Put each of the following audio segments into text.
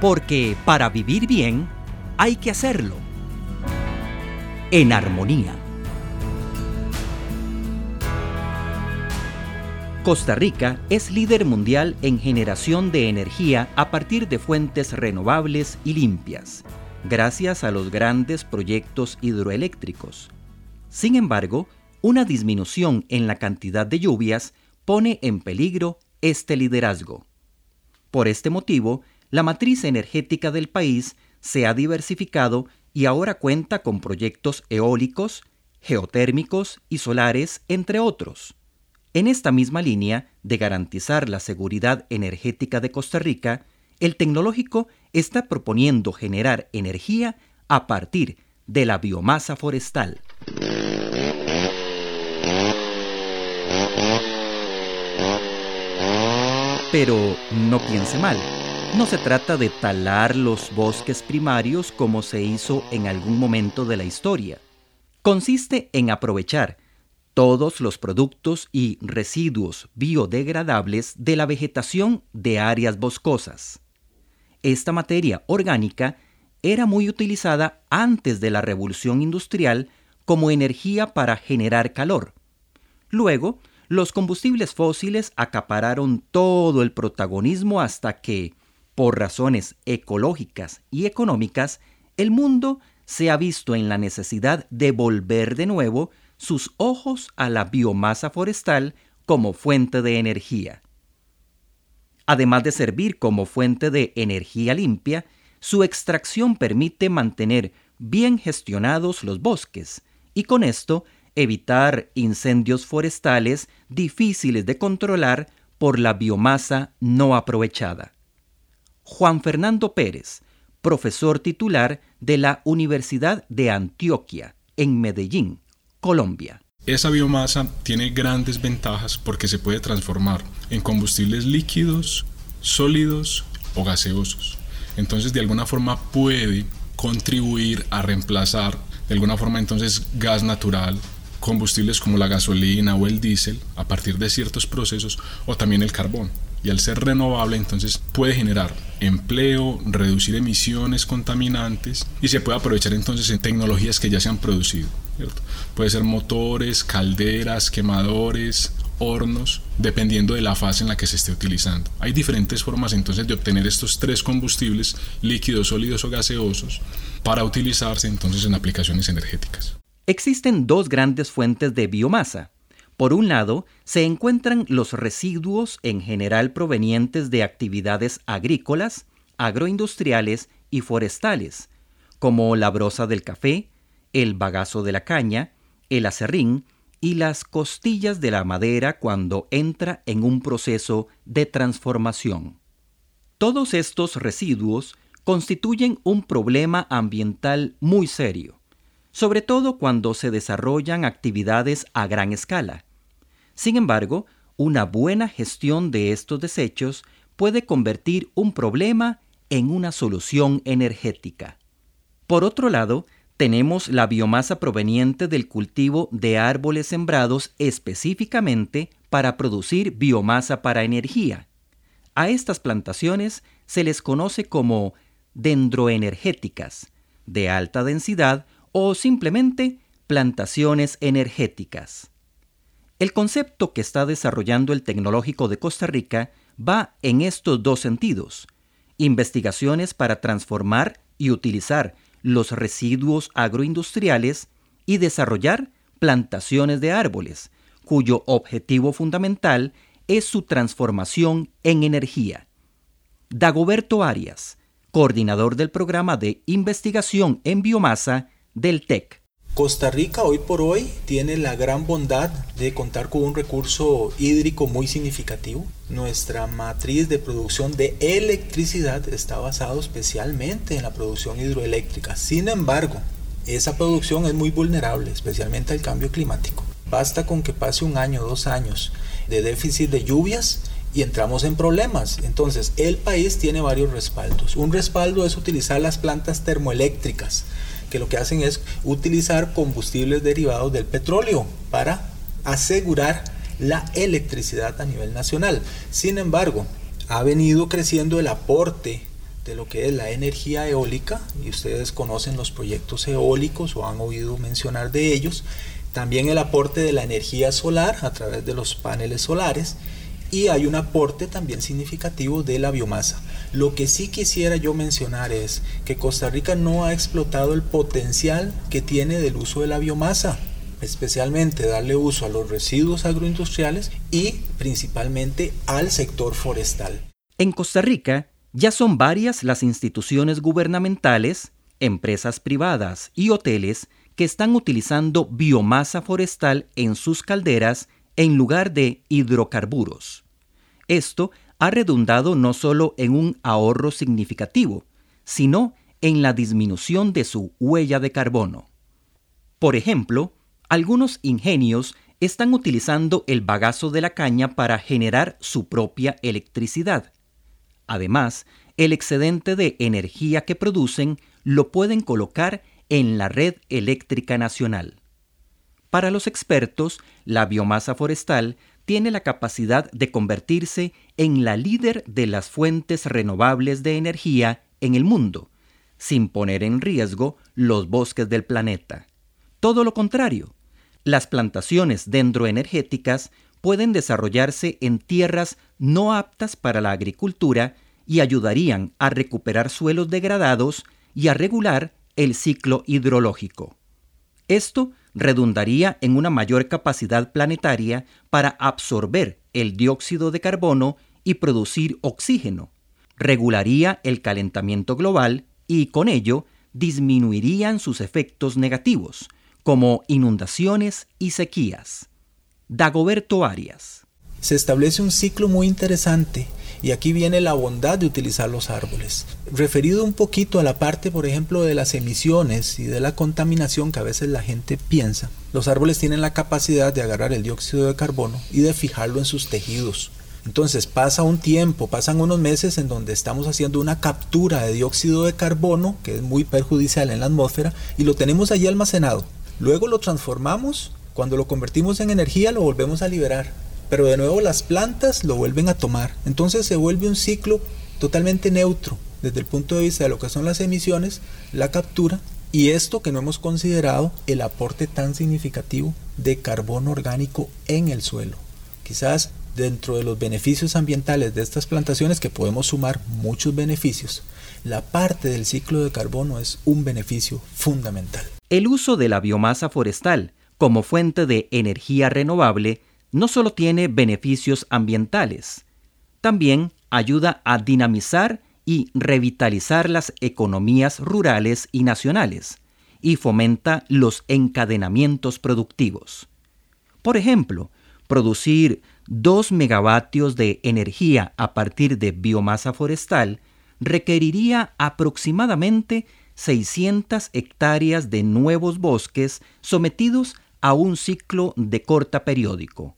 porque para vivir bien hay que hacerlo en armonía. Costa Rica es líder mundial en generación de energía a partir de fuentes renovables y limpias, gracias a los grandes proyectos hidroeléctricos. Sin embargo, una disminución en la cantidad de lluvias pone en peligro este liderazgo. Por este motivo, la matriz energética del país se ha diversificado y ahora cuenta con proyectos eólicos, geotérmicos y solares, entre otros. En esta misma línea de garantizar la seguridad energética de Costa Rica, el tecnológico está proponiendo generar energía a partir de la biomasa forestal. Pero no piense mal, no se trata de talar los bosques primarios como se hizo en algún momento de la historia. Consiste en aprovechar todos los productos y residuos biodegradables de la vegetación de áreas boscosas. Esta materia orgánica era muy utilizada antes de la revolución industrial como energía para generar calor. Luego, los combustibles fósiles acapararon todo el protagonismo hasta que, por razones ecológicas y económicas, el mundo se ha visto en la necesidad de volver de nuevo sus ojos a la biomasa forestal como fuente de energía. Además de servir como fuente de energía limpia, su extracción permite mantener bien gestionados los bosques y con esto evitar incendios forestales difíciles de controlar por la biomasa no aprovechada. Juan Fernando Pérez, profesor titular de la Universidad de Antioquia, en Medellín, Colombia. Esa biomasa tiene grandes ventajas porque se puede transformar en combustibles líquidos, sólidos o gaseosos. Entonces de alguna forma puede contribuir a reemplazar de alguna forma entonces gas natural combustibles como la gasolina o el diésel a partir de ciertos procesos o también el carbón. Y al ser renovable entonces puede generar empleo, reducir emisiones contaminantes y se puede aprovechar entonces en tecnologías que ya se han producido. Puede ser motores, calderas, quemadores, hornos, dependiendo de la fase en la que se esté utilizando. Hay diferentes formas entonces de obtener estos tres combustibles, líquidos, sólidos o gaseosos, para utilizarse entonces en aplicaciones energéticas. Existen dos grandes fuentes de biomasa. Por un lado, se encuentran los residuos en general provenientes de actividades agrícolas, agroindustriales y forestales, como la brosa del café, el bagazo de la caña, el acerrín y las costillas de la madera cuando entra en un proceso de transformación. Todos estos residuos constituyen un problema ambiental muy serio sobre todo cuando se desarrollan actividades a gran escala. Sin embargo, una buena gestión de estos desechos puede convertir un problema en una solución energética. Por otro lado, tenemos la biomasa proveniente del cultivo de árboles sembrados específicamente para producir biomasa para energía. A estas plantaciones se les conoce como dendroenergéticas, de alta densidad o simplemente plantaciones energéticas. El concepto que está desarrollando el Tecnológico de Costa Rica va en estos dos sentidos. Investigaciones para transformar y utilizar los residuos agroindustriales y desarrollar plantaciones de árboles, cuyo objetivo fundamental es su transformación en energía. Dagoberto Arias, coordinador del programa de investigación en biomasa del TEC. Costa Rica hoy por hoy tiene la gran bondad de contar con un recurso hídrico muy significativo. Nuestra matriz de producción de electricidad está basada especialmente en la producción hidroeléctrica. Sin embargo, esa producción es muy vulnerable, especialmente al cambio climático. Basta con que pase un año, dos años de déficit de lluvias y entramos en problemas. Entonces, el país tiene varios respaldos. Un respaldo es utilizar las plantas termoeléctricas que lo que hacen es utilizar combustibles derivados del petróleo para asegurar la electricidad a nivel nacional. Sin embargo, ha venido creciendo el aporte de lo que es la energía eólica, y ustedes conocen los proyectos eólicos o han oído mencionar de ellos, también el aporte de la energía solar a través de los paneles solares, y hay un aporte también significativo de la biomasa. Lo que sí quisiera yo mencionar es que Costa Rica no ha explotado el potencial que tiene del uso de la biomasa, especialmente darle uso a los residuos agroindustriales y principalmente al sector forestal. En Costa Rica ya son varias las instituciones gubernamentales, empresas privadas y hoteles que están utilizando biomasa forestal en sus calderas en lugar de hidrocarburos. Esto ha redundado no solo en un ahorro significativo, sino en la disminución de su huella de carbono. Por ejemplo, algunos ingenios están utilizando el bagazo de la caña para generar su propia electricidad. Además, el excedente de energía que producen lo pueden colocar en la red eléctrica nacional. Para los expertos, la biomasa forestal tiene la capacidad de convertirse en la líder de las fuentes renovables de energía en el mundo, sin poner en riesgo los bosques del planeta. Todo lo contrario, las plantaciones dendroenergéticas pueden desarrollarse en tierras no aptas para la agricultura y ayudarían a recuperar suelos degradados y a regular el ciclo hidrológico. Esto redundaría en una mayor capacidad planetaria para absorber el dióxido de carbono y producir oxígeno, regularía el calentamiento global y con ello disminuirían sus efectos negativos, como inundaciones y sequías. Dagoberto Arias. Se establece un ciclo muy interesante y aquí viene la bondad de utilizar los árboles. Referido un poquito a la parte, por ejemplo, de las emisiones y de la contaminación que a veces la gente piensa, los árboles tienen la capacidad de agarrar el dióxido de carbono y de fijarlo en sus tejidos. Entonces pasa un tiempo, pasan unos meses en donde estamos haciendo una captura de dióxido de carbono, que es muy perjudicial en la atmósfera, y lo tenemos allí almacenado. Luego lo transformamos, cuando lo convertimos en energía lo volvemos a liberar pero de nuevo las plantas lo vuelven a tomar. Entonces se vuelve un ciclo totalmente neutro desde el punto de vista de lo que son las emisiones, la captura y esto que no hemos considerado el aporte tan significativo de carbono orgánico en el suelo. Quizás dentro de los beneficios ambientales de estas plantaciones que podemos sumar muchos beneficios, la parte del ciclo de carbono es un beneficio fundamental. El uso de la biomasa forestal como fuente de energía renovable no solo tiene beneficios ambientales, también ayuda a dinamizar y revitalizar las economías rurales y nacionales y fomenta los encadenamientos productivos. Por ejemplo, producir 2 megavatios de energía a partir de biomasa forestal requeriría aproximadamente 600 hectáreas de nuevos bosques sometidos a un ciclo de corta periódico.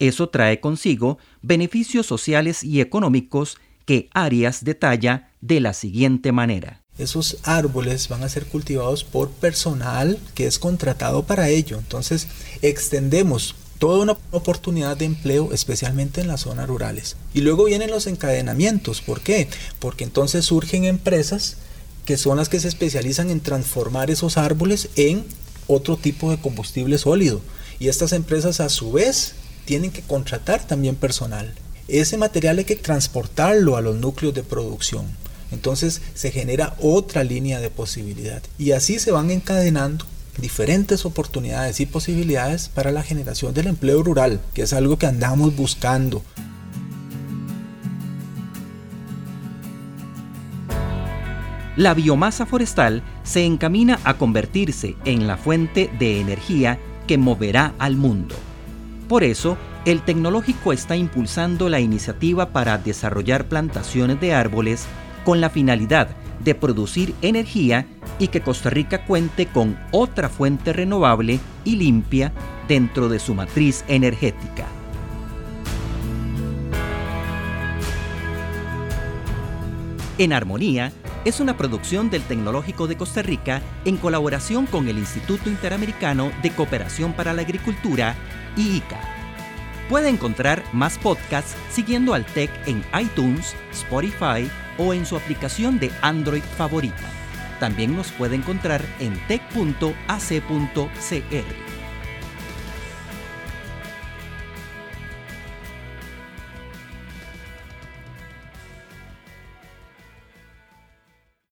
Eso trae consigo beneficios sociales y económicos que Arias detalla de la siguiente manera. Esos árboles van a ser cultivados por personal que es contratado para ello. Entonces extendemos toda una oportunidad de empleo, especialmente en las zonas rurales. Y luego vienen los encadenamientos. ¿Por qué? Porque entonces surgen empresas que son las que se especializan en transformar esos árboles en otro tipo de combustible sólido. Y estas empresas a su vez tienen que contratar también personal. Ese material hay que transportarlo a los núcleos de producción. Entonces se genera otra línea de posibilidad. Y así se van encadenando diferentes oportunidades y posibilidades para la generación del empleo rural, que es algo que andamos buscando. La biomasa forestal se encamina a convertirse en la fuente de energía que moverá al mundo. Por eso, el tecnológico está impulsando la iniciativa para desarrollar plantaciones de árboles con la finalidad de producir energía y que Costa Rica cuente con otra fuente renovable y limpia dentro de su matriz energética. En Armonía es una producción del Tecnológico de Costa Rica en colaboración con el Instituto Interamericano de Cooperación para la Agricultura IICA. Puede encontrar más podcasts siguiendo al TEC en iTunes, Spotify o en su aplicación de Android favorita. También nos puede encontrar en tech.ac.cr.